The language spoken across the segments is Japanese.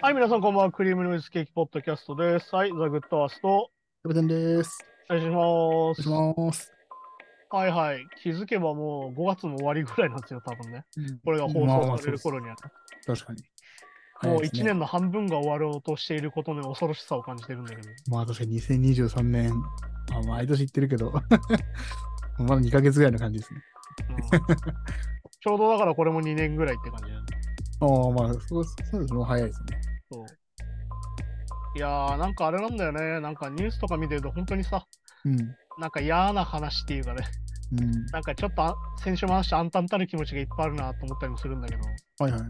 はい、皆さんこんばんは。クリームノイズケーキポッドキャストです。はい、ザ・グッドアースト、キャプテンです。お願いしおます。願いします。はいはい。気づけばもう5月の終わりぐらいなんですよ、多分ね。これが放まあまあ送される頃には。そうです確かに。もう1早いですね年の半分が終わろうとしていることの恐ろしさを感じてるんだけど。まあ確かに2023年、まあ、毎年言ってるけど、まだ2ヶ月ぐらいの感じですね。うんちょうどだからこれも2年ぐらいって感じだね。ああ、まあそうそうですね。早いですね。そう。いやー、なんかあれなんだよね。なんかニュースとか見てると本当にさ、うん。なんか嫌な話っていうかね、うん。なんかちょっとあ先週も話した暗淡たる気持ちがいっぱいあるなと思ったりもするんだけど、はいはい。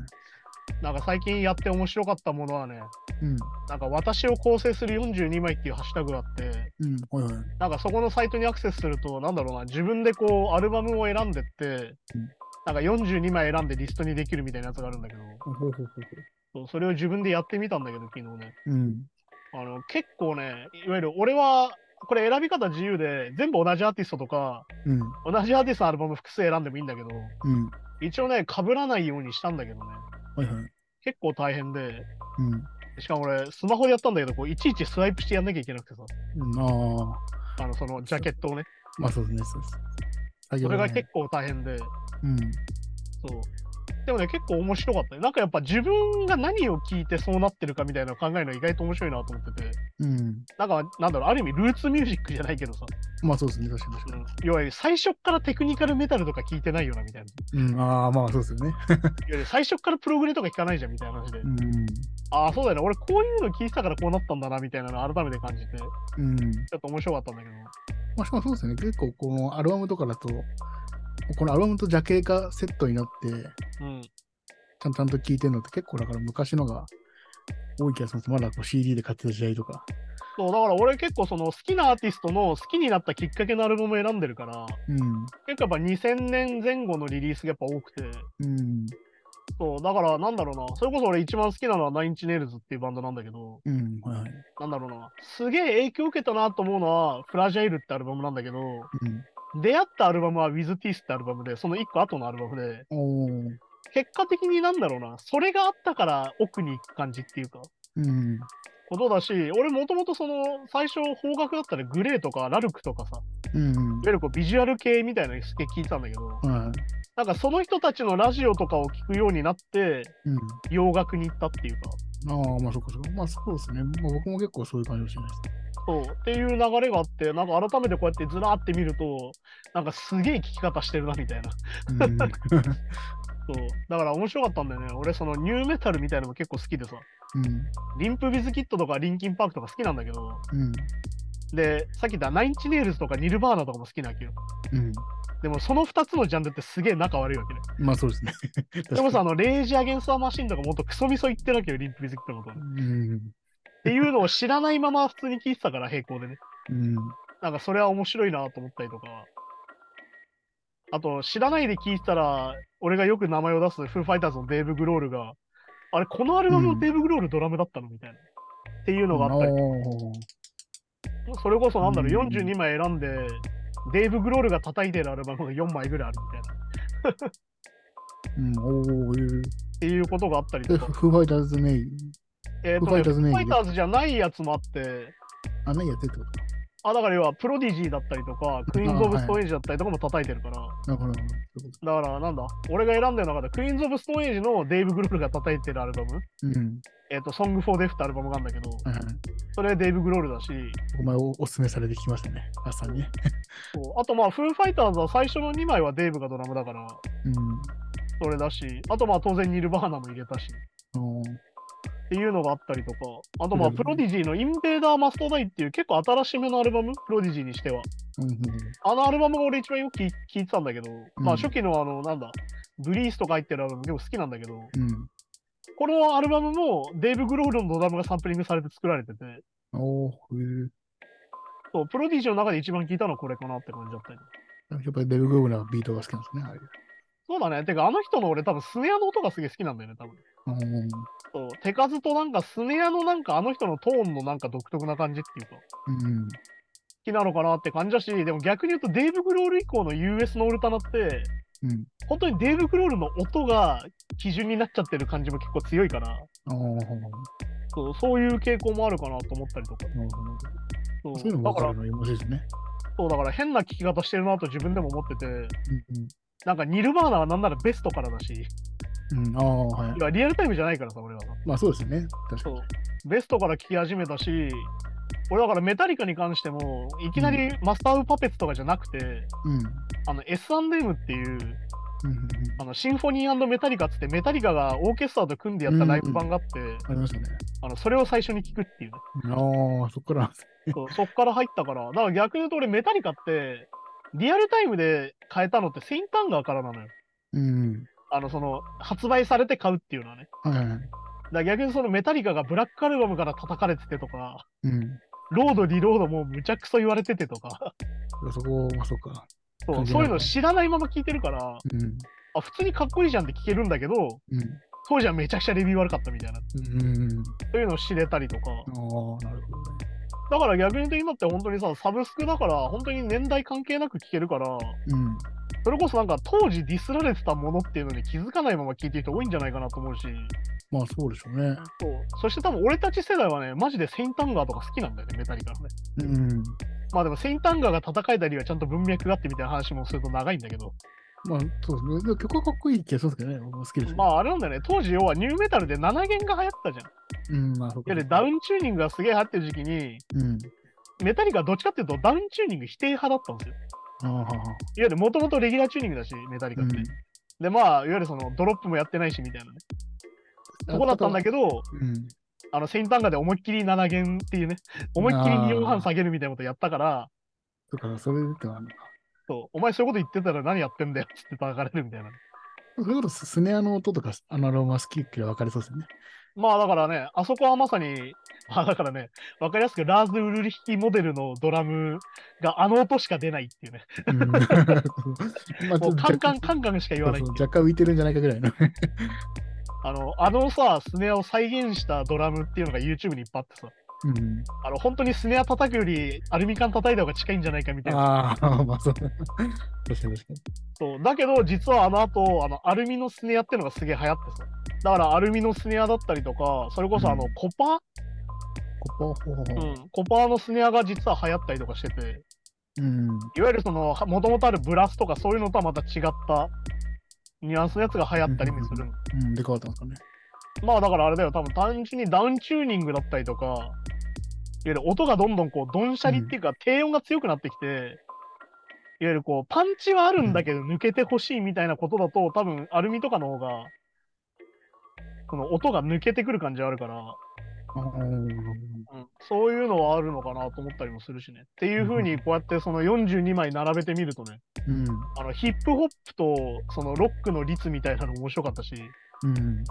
なんか最近やって面白かったものはね、うん。なんか私を構成する42枚っていうハッシュタグがあって、うん。はいはい。なんかそこのサイトにアクセスすると、なんだろうな、自分でこうアルバムを選んでって、うんなんか42枚選んでリストにできるみたいなやつがあるんだけど、そうそれを自分でやってみたんだけど、昨日ね。う。うん。あの結構ね、いわゆる俺は、これ選び方自由で、全部同じアーティストとか、うん。同じアーティストのアルバム複数選んでもいいんだけど、うん。一応ね、被らないようにしたんだけどね、はいはい。結構大変で、うん。しかも俺、スマホでやったんだけど、こういちいちスワイプしてやんなきゃいけなくてさ、うん、ああ、あのそのジャケットをね。まあそうですね。そうです。作それがね結構大変で、うん。そう。でもね、結構面白かったね。なんかやっぱ自分が何を聞いてそうなってるかみたいなのを考えるの意外と面白いなと思ってて、うん。なんか、なんだろう、ある意味ルーツミュージックじゃないけどさ、まあそうですね。確かにうん、要は最初っからテクニカルメタルとか聞いてないよなみたいな。に。うん。ああ、まあそうですよね。いわゆる最初っからプログレとか聞かないじゃんみたいな話で、うん。ああ、そうだよね、俺こういうの聞いてたからこうなったんだなみたいなのを改めて感じて、ちうん。ょっと面白かったんだけど、まあ、しかもそうですね。結構、このアルバムとかだと、このアルバムとジャケがセットになって、うん。ちゃんちゃんと聴いてるのって結構だから昔のが多い気がします。まだこう CD で買ってた時代とか。そう、だから俺結構その好きなアーティストの好きになったきっかけのアルバムを選んでるから、うん。結構やっぱ2000年前後のリリースがやっぱ多くて、うん。そう、だからなんだろうな、それこそ俺一番好きなのはナインチネイルズっていうバンドなんだけど、うん。はいはい。なんだろうな、すげえ影響を受けたなと思うのは、フラジャイルってアルバムなんだけど、うん。出会ったアルバムは With Teeth ってアルバムで、その一個後のアルバムで。結果的になんだろうな、それがあったから奥に行く感じっていうか、うん。ことだし、俺もともとその、最初方角だったらグレーとかラルクとかさ、いわうん。ゆるこうビジュアル系みたいなのすげえ聞いてたんだけど、はい。なんかその人たちのラジオとかを聞くようになって、うん。洋楽に行ったっていうか、ああ、まあそっかそっか。まあそうですね。まあ僕も結構そういう感じかもしれないです。そうっていう流れがあって、なんか改めてこうやってずらーって見ると、なんかすげえ聞き方してるなみたいな。うん。そうだから面白かったんだよね。俺、そのニューメタルみたいなのも結構好きでさ、うん。リンプビズキットとかリンキンパークとか好きなんだけど、うん。で、さっき言ったナインチネイルズとかニルバーナとかも好きなわけよ。うん。でもその2つのジャンルってすげえ仲悪いわけね。まあそうですね。でもさ、あの、レイジ・アゲンスター・マシンとかもっとクソみそ言ってるわけよ、リンプビズキットのことね。うん。っていうのを知らないまま普通に聞いてたから、並行でね。うん。なんかそれは面白いなと思ったりとか。あと、知らないで聞いてたら、俺がよく名前を出すフーファイターズのデーブ・グロールが、あれ、このアルバムのデーブ・グロールドラムだったのみたいな。っていうのがあったり、それこそなんだろう、うん42枚選んで、デーブ・グロールが叩いてるアルバムが4枚ぐらいあるみたいな。うん。おーえーっていうことがあったりえ。とか。フーファイターズメイン？えっ、と、ファイターズファイターズじゃないやつもあって、あ、何やってるってこ。あ、だから要はプロディジーだったりとか、クイーンズ・オブ・ストーンエイジだったりとかも叩いてるから、なるほど。だからなんだ、俺が選んでる中で、クイーンズ・オブ・ストーンエイジのデイブ・グロールが叩いてるアルバム、とうん。えっ、と、ソング・フォー・デフってアルバムがあるんだけど、はいはい。それデイブ・グロールだし、お前おおすすめされてきましたね。朝にね。そうあとまあ、フーファイターズは最初の2枚はデイブがドラムだから、うん。それだし、あとまあ当然ニルバーナも入れたし、おーっていうのがあったりとか、あとまあ、うんプロディジーのインベーダー・マスト・ダイっていう結構新しめのアルバム、プロディジーにしては。あのアルバムが俺一番よく聴いてたんだけど、まあうん初期のあの、なんだ、ブリースとか入ってるアルバム結構好きなんだけど、うん。このアルバムもデイブ・グロールのドラムがサンプリングされて作られてて、おーへそう、プロディジーの中で一番聴いたのはこれかなって感じだったり。え。やっぱりデブ・グローブのビートが好きなんですね。あれそうだね。てか、あの人の俺多分スネアの音がすげえ好きなんだよね、多分。うんそう、手数となんかスネアのなんかあの人のトーンのなんか独特な感じっていうか、うん。好きなのかなって感じだし、でも逆に言うとデイブ・グロール以降の US のオルタナって、うん。本当にデーブ・グロールの音が基準になっちゃってる感じも結構強いから、そうそういう傾向もあるかなと思ったりとか。ほど。そそういうのだからるの面白いですね。そうだから変な聞き方してるなと自分でも思ってて、うんなんかニルバーナはなんならベストからだし、うん。うん、ああ、はいい。やリアルタイムじゃないからさ、俺はさ。まあそうですよね。確かに。そうベストから聞き始めたし、俺だからメタリカに関しても、いきなりマスター・オブ・パペッツとかじゃなくて、うん。うんあの S&M っていううんうん。あのシンフォニーメタリカっつってメタリカがオーケストラと組んでやったライブ版があって、ありましたね。あのそれを最初に聞くっていうね。ああ、そっから。そうそっから入ったから、だから逆に言うと俺メタリカってリアルタイムで変えたのってセインタンガーからなのよ。うん。あのその発売されて買うっていうのはね。はいはい。だ逆にそのメタリカがブラックアルバムから叩かれててとか、うん。ロード、リロードもむちゃくそ言われててとか、そこ、まあそうか。そうそういうの知らないまま聞いてるから、うん。あ普通にかっこいいじゃんって聞けるんだけど、うん。当時はめちゃくちゃレビュー悪かったみたいな、うん。そういうのを知れたりとか、ああ、なるほどね。だから逆に言うと今って本当にさ、サブスクだから、本当に年代関係なく聞けるから、うん。それこそなんか当時ディスられてたものっていうのに気づかないまま聞いてる人多いんじゃないかなと思うし、まあそうでしょうね。そうそして多分俺たち世代はね、マジで St. Anger とか好きなんだよね、メタリカのね。うん。まあでもセインタンガーが戦えたりはちゃんと文脈があってみたいな話もすると長いんだけど、まあそうですね。曲はかっこいい気がするんですけどね。僕も好きです、ね。まああれなんだよね、当時要はニューメタルで7弦が流行ったじゃん。いうん、まあそうか。わゆるダウンチューニングがすげえ流行ってる時期に、うん。メタリカはどっちかっていうとダウンチューニング否定派だったんですよ。ああ。いわゆるもともとレギュラーチューニングだし、メタリカって。うんで、まあ、いわゆるそのドロップもやってないしみたいなね。とこだったんだけど、うん。あの、セインタンガーで思いっきり7弦っていうね、思いっきり2音半下げるみたいなことやったから、とか、それでってあるのか。そうお前そういうこと言ってたら何やってんだよって叩かれるみたいな。それこそスネアの音とか、あのアロマ好きって分かりそうですよね。まあだからね、あそこはまさに、まあだからね、わかりやすくラーズ・ウルリヒキモデルのドラムがあの音しか出ないっていうね。うん。まあもうカンカン若カンカンしか言わないっていうそう若干浮いてるんじゃないかぐらいの。あの、あのさ、スネアを再現したドラムっていうのが YouTube にいっぱいあってさ、うん。あの、本当にスネア叩くよりアルミ缶叩いた方が近いんじゃないかみたいな。あ あ、まあそう。確かに確かに。そうだけど、実はあの後、あの、アルミのスネアっていうのがすげえ流行ってさ。だから、アルミのスネアだったりとか、それこそあの、うんコパ、ここ、ほうん、コパーのスネアが実は流行ったりとかしてて、うん。いわゆるその、もともとあるブラスとかそういうのとはまた違ったニュアンスのやつが流行ったりもするの。うん、で変わったんですかね。まあだからあれだよ、多分単純にダウンチューニングだったりとか、いわゆる音がどんどんこう、どんしゃりっていうか、低音が強くなってきて、いわゆるこう、パンチはあるんだけど抜けてほしいみたいなことだと、多分アルミとかの方が、その音が抜けてくる感じはあるから、うん、そういうのはあるのかなと思ったりもするしね。っていうふうに、こうやってその42枚並べてみるとね、うん。あのヒップホップとそのロックの率みたいなの面白かったし、うん。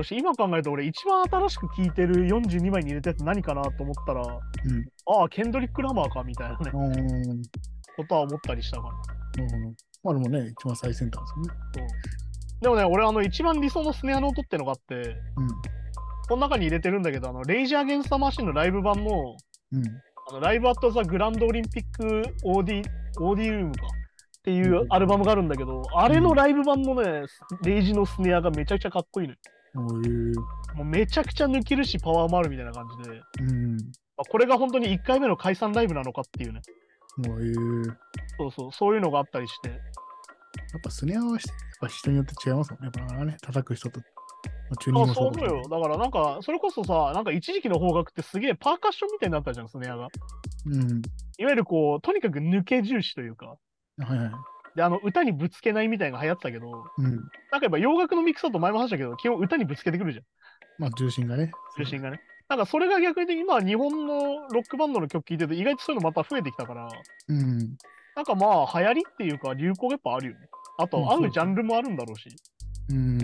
そして今考えると俺一番新しく聴いてる42枚に入れたやつ何かなと思ったら、うん。ああ、ケンドリック・ラマーかみたいなねことは思ったりしたかな。ほど。まあでもね、一番最先端ですよね。でもね、俺あの一番理想のスネアの音ってのがあって、この中に入れてるんだけど、あのレイジー・アゲンスタ・マシンのライブ版の、うん。あのライブ・アット・ザ・グランド・オリンピック・オーディ、オーディウムか。っていうアルバムがあるんだけど、あれのライブ版のね、レイジのスネアがめちゃくちゃかっこいいのよ。もうめちゃくちゃ抜けるし、パワーもあるみたいな感じで、うん。まあこれが本当に1回目の解散ライブなのかっていうね。そうそう、そういうのがあったりして、やっぱスネアはしやっぱ人によって違いますもんね。やっぱね、叩く人と。あそう思うよ。だからなんか、それこそさ、なんか一時期の方角ってすげえパーカッションみたいになったじゃん、スネアが。うん。いわゆるこう、とにかく抜け重視というか、はいはい。で、あの、歌にぶつけないみたいなのが流行ってたけど、うん。なんかやっぱ洋楽のミックスだと前も話したけど、基本歌にぶつけてくるじゃん、まあ重心がね。中心がね。なんかそれが逆に今、日本のロックバンドの曲聴いてると意外とそういうのまた増えてきたから、うん。なんかまあ、流行りっていうか流行がやっぱあるよね。あと、合うジャンルもあるんだろうし。うん。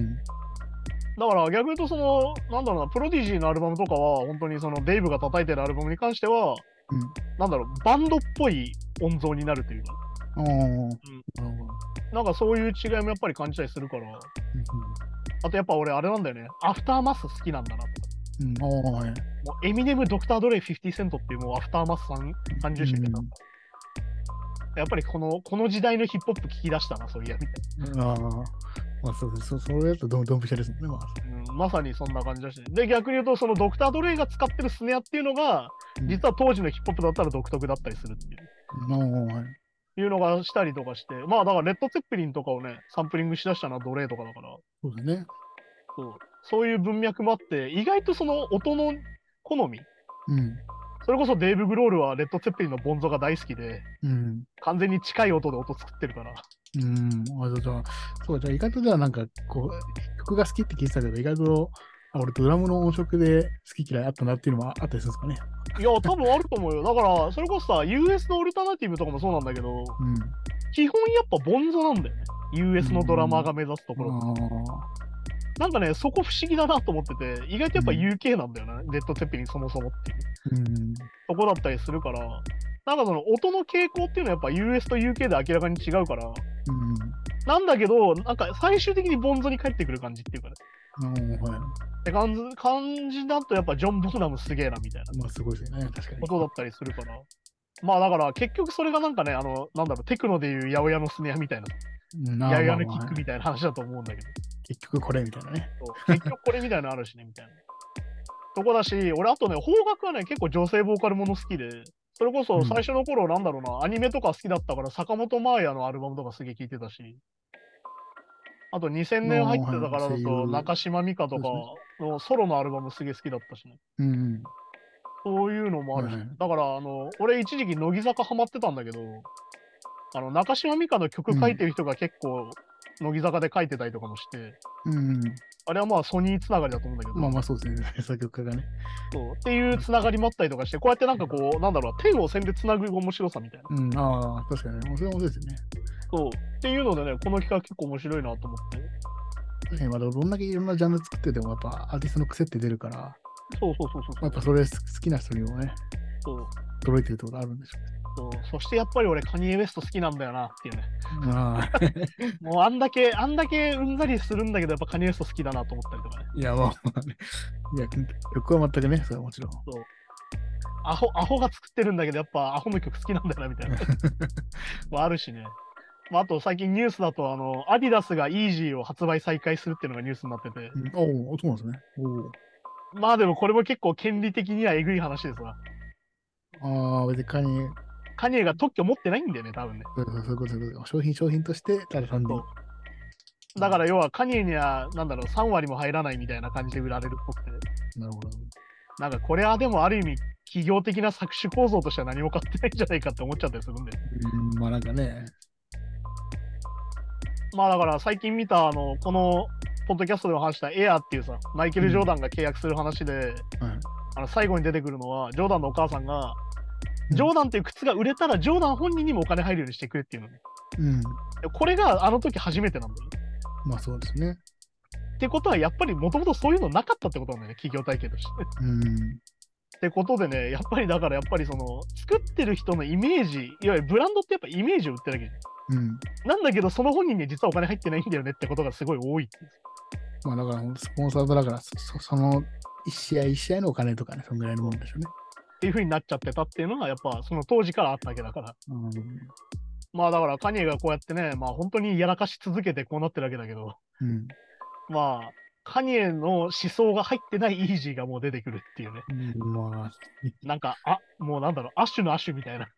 だから逆に言うと、その、なんだろうな、プロディジーのアルバムとかは、本当にそのデイブが叩いてるアルバムに関しては、うん。なんだろう、バンドっぽい音像になるというか、ああ。なんかそういう違いもやっぱり感じたりするから、あとやっぱ俺あれなんだよね、アフターマス好きなんだな。うん。もうエミネム、ドクター・ドレイ、50セントっていうもうアフターマス三三重視みた。やっぱりこのこの時代のヒップホップ聞き出したな、そういや、みたいああ、まあそう。そそれだとドンドンピシャですもんね。まあ、な、うん。まさにそんな感じだし、ね。で、逆に言うと、そのドクター・ドレイが使ってるスネアっていうのが、うん実は当時のヒップホップだったら独特だったりするっていう。まあ、はい。いうのがしたりとかして、まあだからレッド・ツェッペリンとかをね、サンプリングしだしたのは奴隷とかだから、そうですね。そうそういう文脈もあって、意外とその音の好み、うん。それこそデーブ・グロールはレッド・ツェッペリンのボンゾが大好きで、うん。完全に近い音で音作ってるから、うん。あじゃあ、そう、じゃあ意外とじゃあなんか、こう、曲が好きって聞いてたけど、意外と、あ俺ドラムの音色で好き嫌いあったなっていうのもあったりするんですかね。いや、多分あると思うよ。だから、それこそさ、US のオルタナティブとかもそうなんだけど、うん。基本やっぱボンゾなんだよね。US のドラマーが目指すところ。あなんかね、そこ不思議だなと思ってて、意外とやっぱうん UK なんだよな、レッド・ツェッペリンそもそもっていうーうん。とこだったりするから、なんかその音の傾向っていうのはやっぱ US と UK で明らかに違うから、うん。なんだけど、なんか最終的にボンゾに帰ってくる感じっていうかね。って感じ感じだとやっぱジョン・ボーナムすげえなみたいなまあ、すごいですよね。確かに。ことだったりするから。まあだから結局それがなんかね、あの、なんだろう、テクノでいう八百屋のスネアみたいな、八百屋のキックみたいな話だと思うんだけど、結局これみたいなね。結局これみたいなのあるしね、みたいな。とこだし、俺あとね、邦楽はね、結構女性ボーカルもの好きで、それこそ最初の頃なんだろうな、アニメとか好きだったから、坂本真綾のアルバムとかすげえ聴いてたし、あと2000年入ってたからだと、優中島美嘉とかのソロのアルバムすげえ好きだったしね。うん。そういうのもあるし、はいはいだから、あの、俺一時期乃木坂ハマってたんだけど、あの、中島美嘉の曲書いてる人が結構、乃木坂で書いてたりとかもして、うん。あれはまあソニーつながりだと思うんだけど、まあまあそうですね。作曲家がね。そうっていうつながりもあったりとかして、こうやってなんかこう、なんだろう、天を線でつなぐ面白さみたいな。うん。ああ、確かにね。それもそうですよね。そう。っていうのでね、この企画結構面白いなと思って。確かにまだどんだけいろんなジャンル作ってても、やっぱアーティストの癖って出るから、そうそうそうそうやっぱそれ好きな人にもね、そう届いてるってことあるんでしょそう。そしてやっぱり俺、カニエ・ウエスト好きなんだよなっていうね。うね。ああ。もうあんだけ、あんだけうんざりするんだけど、やっぱカニエ・ウエスト好きだなと思ったりとかね。いや、まあ。いや、曲は全くね、それはもちろん。そう。アホ、アホが作ってるんだけど、やっぱアホの曲好きなんだよな、みたいな。もあるしね。まあ、あと最近ニュースだと、あの、アディダスがイージーを発売再開するっていうのがニュースになってて、うんおお、そうなんですね。おまあでもこれも結構権利的にはえぐい話ですわ。お。ああ、別にカニエ、カニエが特許持ってないんだよね、多分ね。そうそうそういうことそういうこと商品商品として、ただ単に。だから要はカニエには、なんだろう、3割も入らないみたいな感じで売られるっぽくて。なるほど。なんかこれはでもある意味、企業的な搾取構造としては何も変わってないんじゃないかって思っちゃったりするんで。うん、まあなんかね、まあだから最近見た、あの、この、ポッドキャストでも話したエアっていうさ、マイケル・ジョーダンが契約する話で、はい。あの最後に出てくるのは、ジョーダンのお母さんが、うんジョーダンっていう靴が売れたら、ジョーダン本人にもお金入るようにしてくれっていうのね。うん。でこれがあの時初めてなんだよね。まあそうですね。ってことは、やっぱりもともとそういうのなかったってことなんだよね、企業体系として。うん。ってことでね、やっぱりだから、やっぱりその、作ってる人のイメージ、いわゆるブランドってやっぱイメージを売ってるわけじゃん。うん。なんだけど、その本人に実はお金入ってないんだよねってことがすごい多い。まあだから、スポンサードだから、そそその一試合一試合のお金とかね、そんぐらいのもんでしょうね。っていう風になっちゃってたっていうのが、やっぱその当時からあったわけだから。うん。まあだから、カニエがこうやってね、まあ本当にやらかし続けてこうなってるわけだけど、うん。まあ、カニエの思想が入ってないイージーがもう出てくるっていうね。うんまあ、なんか、あ、もうなんだろう、アッシュのアッシュみたいな。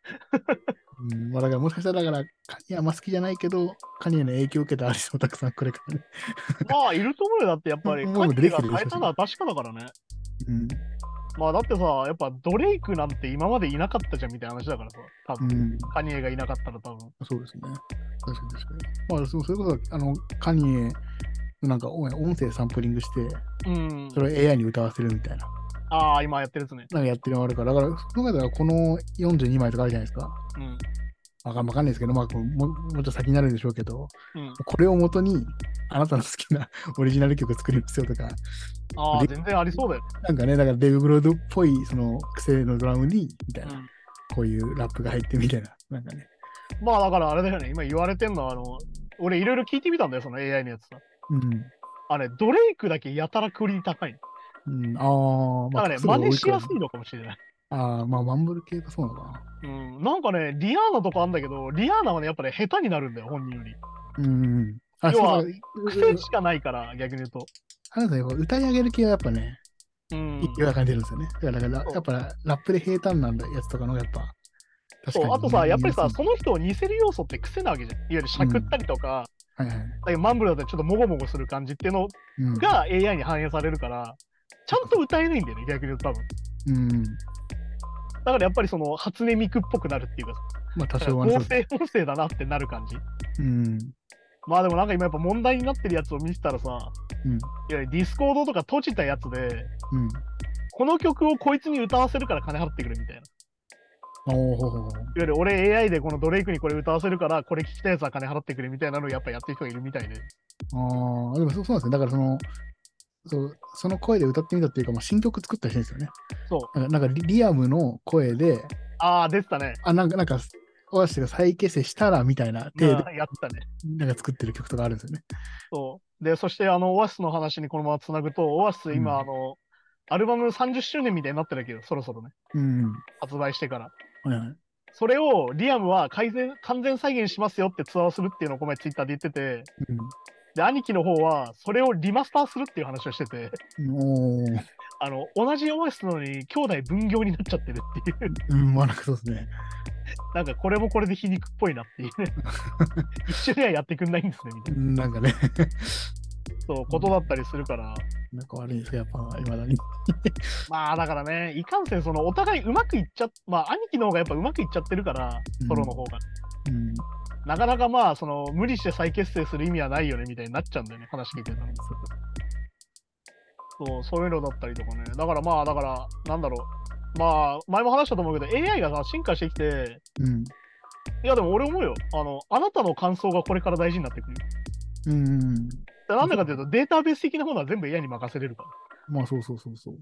うん、まあだからもしかしたら、だから、カニエあんま好きじゃないけど、カニエの影響を受けたアーティストもたくさんこれからね。まあ、いると思うよ。だってやっぱり、カニエが変えたのは確かだからね。うん。まあだってさ、やっぱドレイクなんて今までいなかったじゃんみたいな話だからさ、多分、うん。カニエがいなかったら多分。そうですね。確かに確かに。まあ、そうそれこそ、あの、カニエのなんか音音声サンプリングして、うんそ。れを AI に歌わせるみたいな。ああ、今やってるやつね。なんかやってるのがあるから、だから、ではこの42枚とかあるじゃないですか。うん。わかんわかんないですけど、まあ、ももうちょっと先になるんでしょうけど、うん。これをもとに、あなたの好きな オリジナル曲作りますよとか、ああ、で全然ありそうだよ。なんかね、だからデブ・グロードっぽい、その癖のドラムに、みたいな、うん。こういうラップが入ってみたいな、なんかね。まあだからあれだよね、今言われてんのは、あの、俺いろいろ聞いてみたんだよ、その AI のやつさ。うん。あれ、ドレイクだけやたらクオリティ高いの。うん、ああ、だからね、真似しやすいのかもしれない。ああ、まあ、マンブル系がそうなのかな。うん。なんかね、リアーナとかあんだけど、リアーナはね、やっぱね、下手になるんだよ、本人より。うん。あ、要は。癖しかないから、逆に言うと。あれだね、歌い上げる系はやっぱね、うん。勢いが感じるんですよね。だから、やっぱラップで平坦なんだやつとかのやっぱ、確かに。そうあとさ、やっぱりさ、見その人を似せる要素って癖なわけじゃん。いわゆるしゃくったりとか、やすいはいはい。マンブルだったらちょっともごもごする感じっていうのうん、が AI に反映されるから、ちゃんと歌えないんだよね、逆に言うと多分。うん。だからやっぱりその初音ミクっぽくなるっていうかまあ、多さ、少はね。合成音声だなってなる感じ。うん。まあでもなんか今やっぱ問題になってるやつを見てたらさ、うん。いわゆるディスコードとか閉じたやつで、うん。この曲をこいつに歌わせるから金払ってくれみたいな。いおおほほほ。わゆる俺 AI でこのドレイクにこれ歌わせるから、これ聞きたいやつは金払ってくれみたいなのをやっぱやってる人がいるみたいで。ああ、でもそうなんですね。だからその、そうその声で歌ってみたっていうか、まあ、新曲作ったりしてるんですよね。そう。なんかなんかリリアムの声で、ああ、出てたね。あ、なんか、なんか、オアシスが再結成したらみたいな程度まあやってたね。なんか作ってる曲とかあるんですよね。そう。で、そしてあの、オアシスの話にこのままつなぐと、オアシス今、うんあの、アルバム30周年みたいになってるわけど、そろそろね。うん。発売してから。はいはい。それをリアムは改善、完全再現しますよってツアーをするっていうのをこの前ツイッターで言ってて、で、兄貴の方はそれをリマスターするっていう話をしてて、あの、同じオアシスなのに兄弟分業になっちゃってるっていう、うん、まあなんかそうですね。なんかこれもこれで皮肉っぽいなっていうね。一緒にはやってくんないんですね、みたいな。うんなんかね、そう、ことだったりするから。なんか悪いんですか、やっぱ、いまだに。まあだからね、いかんせんそのお互いうまくいっちゃまあ兄貴の方がやっぱうまくいっちゃってるから、ソロの方が。うん。なかなかまあその無理して再結成する意味はないよねみたいになっちゃうんだよね、話聞いてると。そう、そういうのだったりとかね。だからまあ、だから、なんだろう。まあ、前も話したと思うけど、AI がさ、進化してきて、うん。いやでも俺思うよ。あの、あなたの感想がこれから大事になってくる。うん。でなんでかっていうと、データベース的なものは全部 AI に任せれるから。まあそうそうそうそう。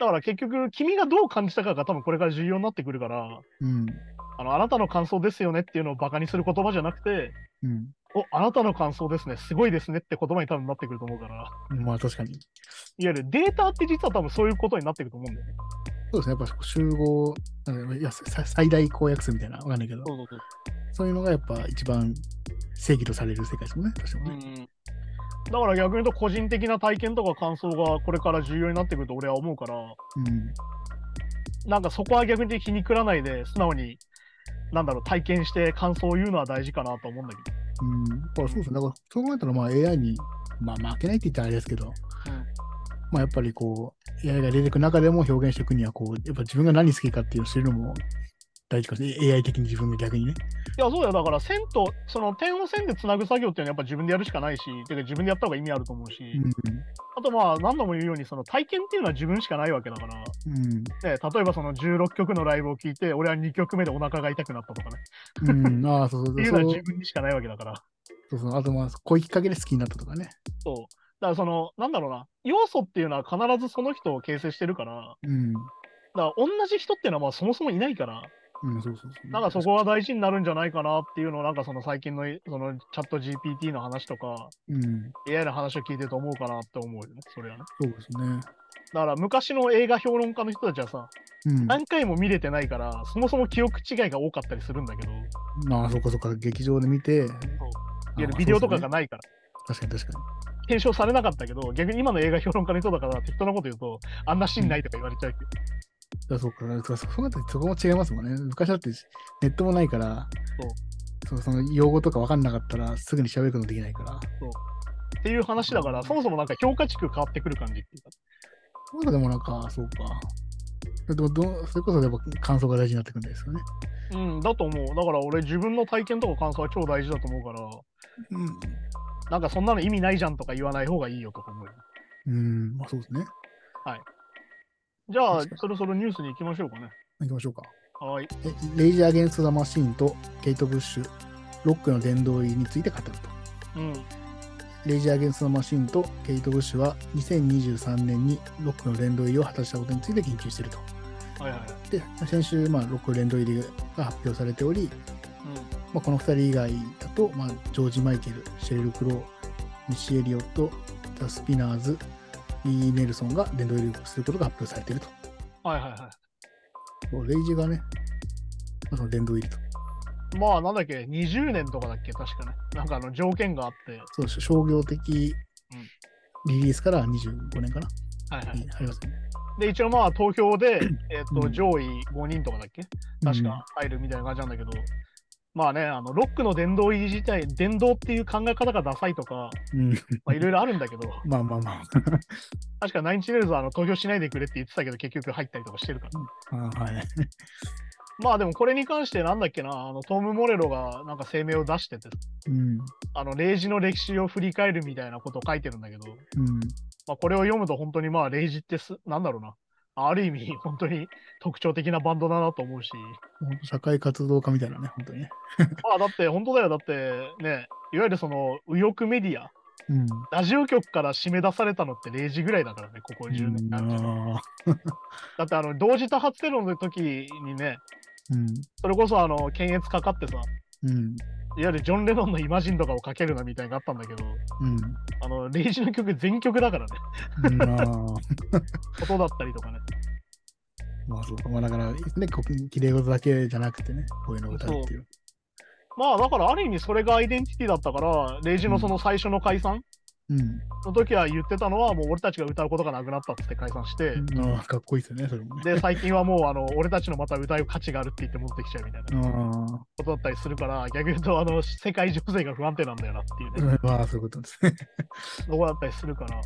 だから結局、君がどう感じたかが多分これから重要になってくるから、うん。あの、あなたの感想ですよねっていうのをバカにする言葉じゃなくて、うん。お、あなたの感想ですね、すごいですねって言葉に多分なってくると思うから、まあ確かに。いわゆるデータって実は多分そういうことになってくると思うんだよね。そうですね。やっぱ集合、なん最大公約数みたいな、わかんないけど、そうそうそう。そういうのがやっぱ一番正義とされる世界ですもんね。確かにね。うんだから逆に言うと個人的な体験とか感想がこれから重要になってくると俺は思うから、うん。なんかそこは逆に気に食らないで素直に、なんだろう、体験して感想を言うのは大事かなと思うんだけど。うん。だからそうですね。だからそう考えたらまあ AI に、まあ負けないって言ったらあれですけど、まあやっぱりこう、AI が出てくる中でも表現していくには、こう、やっぱ自分が何好きかっていうのを知るのも大事かもしれない AI 的に自分が逆にね。いや、そうだよ。だから線と、その点を線でつなぐ作業っていうのはやっぱ自分でやるしかないし、てか自分でやった方が意味あると思うし、うん。あとまあ何度も言うように、その体験っていうのは自分しかないわけだから、うん。ね、例えばその16曲のライブを聴いて、俺は2曲目でお腹が痛くなったとかね、うん。ああ、そうそう っていうのはそう。自分にしかないわけだから。そうそう。あとまあ、こういうきっかけで好きになったとかね。そう。だからその、なんだろうな、要素っていうのは必ずその人を形成してるから、うん。だから同じ人っていうのはまあそもそもいないから、うん、そうそうそう。なんかそこは大事になるんじゃないかなっていうのを、なんかその最近のそのチャット GPT の話とか、うん。AI の話を聞いてると思うかなって思うよね、それはね。そうですね。だから昔の映画評論家の人たちはさ、うん。何回も見れてないから、そもそも記憶違いが多かったりするんだけど、ああ、そっかそっか。劇場で見て。ゆるビデオとかがない。から、確かに確か検証されなかったけど、逆に今の映画評論家の人だから適当なこと言うと、あんなシーンないとか言われちゃうけど、に。あそうか。そうかそうそこも違いますもんね。昔だってネットもないから、そうその用語とか分かんなかったらすぐに調べることもできないから。っていう話だから、そもそもなんか評価値区変わってくる感じっていうか、そうかでもなんか、そうか。でもどうそれこそやっぱ感想が大事になってくるんですよね。うん、だと思う。だから俺自分の体験とか感想は超大事だと思うから、うん。なんかそんなの意味ないじゃんとか言わない方がいいよとか思うよ。うん、まあそうですね。じゃあそろそろニュースに行きましょうかね。行きましょうか。はい。えレイジー・アゲンスト・ザ・マシーンとケイト・ブッシュ、ロックの殿堂入りについて語ると。うん。レイジー・アゲンスト・ザ・マシーンとケイト・ブッシュは2023年にロックの殿堂入りを果たしたことについて研究していると。はいはいはい。で、先週、まあ、ロック殿堂入りが発表されており、まあ、この2人以外だと、まあ、ジョージ・マイケル、シェリル・クロー、ミッシー・エリオット、ザ・スピナーズ、ネルソンが殿堂入りすることが発表されていると。うん。はいはいはそうレイジがね、その殿堂入りと。い。まあ、なんだっけ、20年とかだっけ、確かね。なんかあの条件があって。そう、商業的リリースから25年かな。はいはい。ありますね。で、一応まあ、投票で、えっ、と、うん上位5人とかだっけ？確か入るみたいな感じなんだけど、まあね、あの、ロックの殿堂入り自体、殿堂っていう考え方がダサいとか、いろいろあるんだけど、まあまあまあ。確かナインチネルズはあの投票しないでくれって言ってたけど、結局入ったりとかしてるから。あはい。まあでもこれに関してなんだっけな、あのトム・モレロがなんか声明を出してて、うん。あの、レイジの歴史を振り返るみたいなことを書いてるんだけど、うん。まあこれを読むと本当にまあレイジってす、なんだろうな、ある意味 本当に特徴的なバンドだなと思うし、社会活動家みたいなね、本当にね。ま あだって本当だよ、だってね、いわゆるその右翼メディア、うん。ラジオ局から締め出されたのって0時ぐらいだからね、ここ10年間。あだってあの、同時多発テロの時にね、ーうん。それこそあの、検閲かかってさ、うん。いわゆるジョン・レノンのイマジンとかをかけるなみたいなのがあったんだけど、うん。あの、レイジの曲全曲だからね、音だったりとかね。ーまあそうか。まあだから、ね、こ綺麗事だけじゃなくてね、こういうのを歌うっていう。まあだからある意味それがアイデンティティだったから、レイジのその最初の解散うん。の時は言ってたのは、もう俺たちが歌うことがなくなったっつって解散して、ああ、かっこいいですよね、それもね。で、最近はもうあの、俺たちのまた歌う価値があるって言って戻ってきちゃうみたいなあことだったりするから、逆に言うとあの、世界情勢が不安定なんだよなっていうね、あ、まあそういうことですね。とこだったりするから。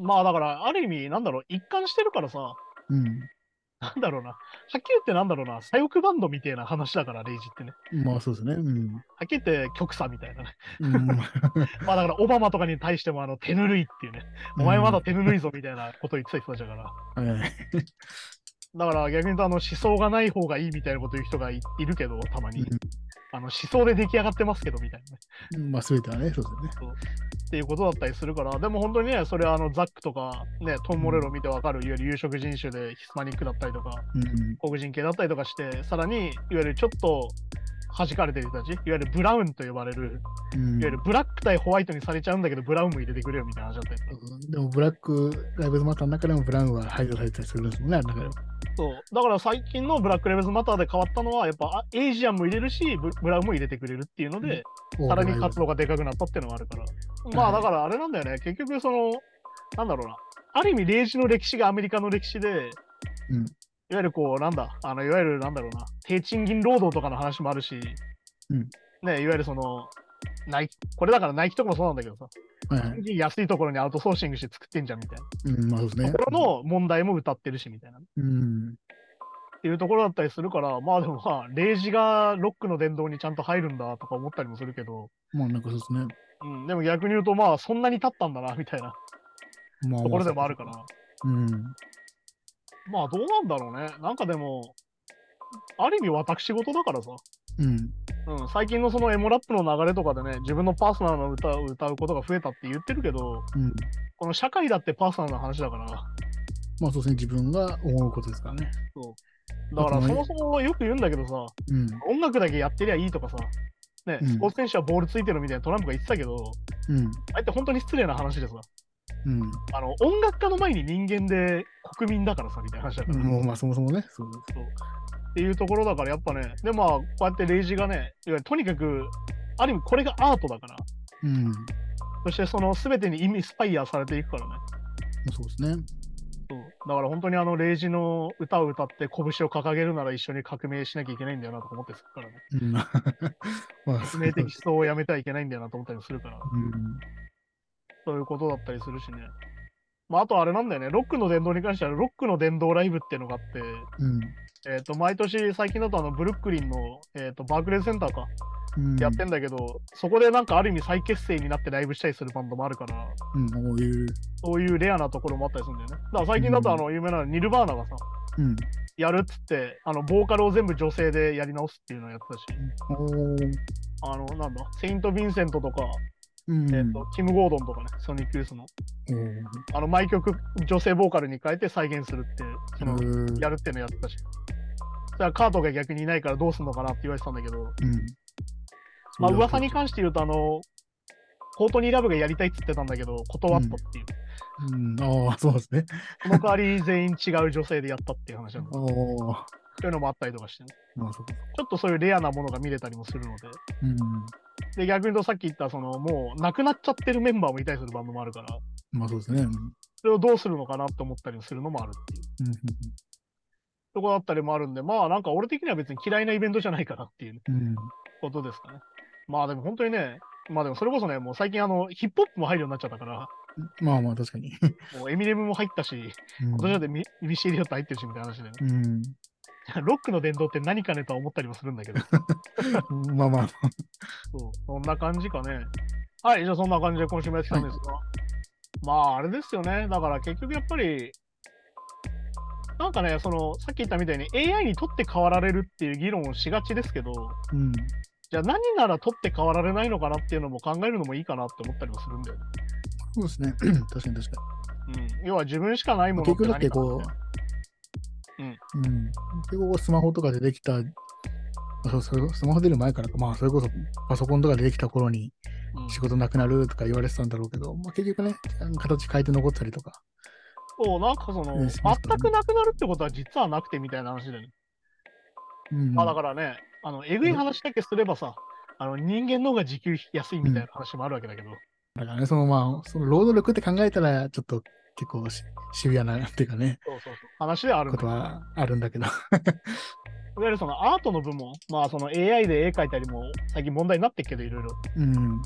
まあだから、ある意味、なんだろう、一貫してるからさ、うん。なんだろうな、はっきり言ってなんだろうな、左翼バンドみたいな話だから、レイジってね。まあそうですね。うん。はっきり言って極左みたいなね。うん、まあだから、オバマとかに対してもあの手ぬるいっていうね、お前まだ手ぬるいぞみたいなことを言ってた人たちだから。はいだから逆に言うとあの思想がない方がいいみたいなこと言う人がいいるけど、たまに。あの思想で出来上がってますけどみたいなね。うんまあ全てはね、そうですよね。っていうことだったりするから、でも本当にね、それはあのザックとか、ね、トン・モレロ見てわかる、いわゆる有色人種でヒスパニックだったりとか、うん。黒人系だったりとかして、さらにいわゆるちょっと弾かれてる人たち、いわゆるブラウンと呼ばれる、うん。いわゆるブラック対ホワイトにされちゃうんだけど、ブラウンも入れてくれよみたいな話だったりとかでも、ブラック・ライブズ・マターの中でもブラウンは排除されたりするんですもんね、あの中でも。そう。だから最近のブラック・レベルズ・マターで変わったのは、やっぱあエイジアンも入れるし、ブブラウンも入れてくれるっていうので、さらに活動がでかくなったっていうのがあるから。まあだからあれなんだよね、結局その、なんだろうな、ある意味、レイジの歴史がアメリカの歴史で、うんいわゆるこう、なんだ、あのいわゆるなんだろうな、低賃金労働とかの話もあるし、うんね、いわゆるその、ナイこれだからナイキとかもそうなんだけどさ、はいはい。安いところにアウトソーシングして作ってんじゃんみたいなうん、まあそうですね。ところの問題も歌ってるしみたいな。うん。っていうところだったりするから、まあでもまあ、レイジがロックの殿堂にちゃんと入るんだとか思ったりもするけど、まあなんかそうですね。うん、でも逆に言うと、まあ、そんなに経ったんだな、みたいなまあ、ところでもあるから、うん。まあ、どうなんだろうね。なんかでも、ある意味私事だからさ、うん。うん、最近のそのエモラップの流れとかでね、自分のパーソナルな歌を歌うことが増えたって言ってるけど、うん。この社会だってパーソナルな話だから、まあそうですね。自分が思うことですからね。だからそもそもよく言うんだけどさ、うん。音楽だけやってりゃいいとかさ、ね、うんスポーツ選手はボールついてるみたいなトランプが言ってたけど、うん。あれって本当に失礼な話でさ、うん。あの音楽家の前に人間で国民だからさ、みたいな話だから。もうまあそもそもね。そうそうっていうところだから、やっぱね、で、まあ、こうやってレイジがね、いわゆるとにかく、ある意味これがアートだから、うん。そしてその全てにインスパイアされていくからね。そうですね。そうだから本当にあの、レイジの歌を歌って拳を掲げるなら一緒に革命しなきゃいけないんだよなとか思ってするからね。うん。まあ、革命的思想をやめてはいけないんだよなと思ったりもするから、うん。そういうことだったりするしね。まあ、あとあれなんだよね、ロックの殿堂に関しては、ロックの殿堂ライブっていうのがあって、うん。えっ、と、毎年、最近だとあの、ブルックリンの、えっ、と、バークレーズセンターか、うん。やってんだけど、そこでなんかある意味再結成になってライブしたりするバンドもあるから、うん。こういう。そういうレアなところもあったりするんだよね。だから最近だとあの、有名なニルバーナがさ、うん。やるっつって、あの、ボーカルを全部女性でやり直すっていうのをやってたし、あの、なんだ、セイント・ヴィンセントとか、うん。えっ、と、キム・ゴードンとかね、ソニック・ユースの、あの、毎曲女性ボーカルに変えて再現するって、その、うんやるっていうのやってたし。だからカートが逆にいないからどうすんのかなって言われてたんだけど、うん。まあ噂に関して言うと、あの、コートニーラブがやりたいって言ってたんだけど、断ったっていう。うん、ああ、そうですね。その代わり全員違う女性でやったっていう話なんで、おお、そういうのもあったりとかしてね。ちょっとそういうレアなものが見れたりもするので。うん。で、逆に言うとさっき言った、そのもう亡くなっちゃってるメンバーもいたりするバンドもあるから、まあ、そうですね。うん。それをどうするのかなって思ったりもするのもあるっていううんところだったりもあるんで、まあなんか俺的には別に嫌いなイベントじゃないかなっていううんうん。ことですかね。まあでも本当にね、まあでもそれこそね、もう最近あのヒップホップも入るようになっちゃったから、まあまあ、確かに。もうエミネムも入ったし、うん今年だってミミッシー・エリオット入ってるしみたいな話でね。うん。ロックの伝統って何かねとは思ったりもするんだけど、まあまあ、そうそんな感じかね。はい、じゃあそんな感じで今週もやってきたんですが、まああれですよね。だから結局やっぱり、なんかね、そのさっき言ったみたいに AI にとって変わられるっていう議論をしがちですけど、うん。じゃあ何なら取って変わられないのかなっていうのも考えるのもいいかなって思ったりもするんだよね。そうですね。確かに確かに。うん、要は自分しかないもの結局だってこ何かう、うんうん。結局スマホとかでできた、あそうそうスマホ出る前からか、まあそれこそパソコンとかでできた頃にうん仕事なくなるとか言われてたんだろうけど、まあ結局ね、形変えて残ったりとか。そう、なんかその、全ねしますからねくなくなるってことは実はなくてみたいな話でね。うん。まあだからね、あの、えぐい話だけすればさ、あの人間の方が時給安いみたいな話もあるわけだけど、だからね、そのまあ、その労働力って考えたら、ちょっと結構しシビアなっていうかね、そうそうそう、話ではあるんだけど、いわことはあるんだけど。ゆるそのアートの部門、まあその AI で絵描いたりも最近問題になってるけど、いろいろ。うん。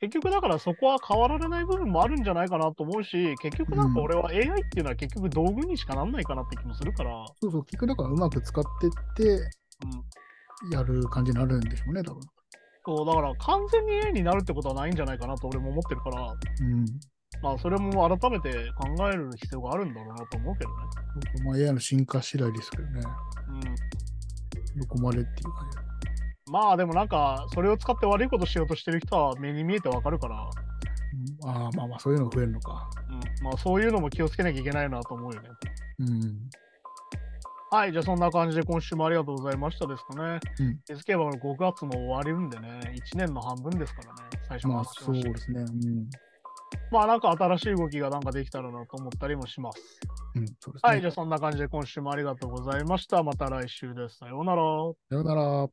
結局だからそこは変わられない部分もあるんじゃないかなと思うし、結局なんか俺は AI っていうのは結局道具にしかなんないかなって気もするから、そうそう、結局だからうまく使ってって、うん。やる感じになるんでしょうね、多分。そう、だから完全に AI になるってことはないんじゃないかなと俺も思ってるから、うん。まあそれも改めて考える必要があるんだろうなと思うけどね。まあ、AI の進化次第ですけどね。うん。どこまでっていう感じ。まあでもなんか、それを使って悪いことしようとしてる人は目に見えてわかるから、うんああ、まあまあ、そういうのが増えるのか。うん、まあそういうのも気をつけなきゃいけないなと思うよね。うん。はい、じゃあそんな感じで今週もありがとうございましたですかね。うん気づけば5月も終わるんでね、1年の半分ですからね、最初のまあ、そうですね。うん。まあなんか新しい動きがなんかできたらなと思ったりもします。うん、すね。はい、じゃあそんな感じで今週もありがとうございました。また来週です。さようなら。さようなら。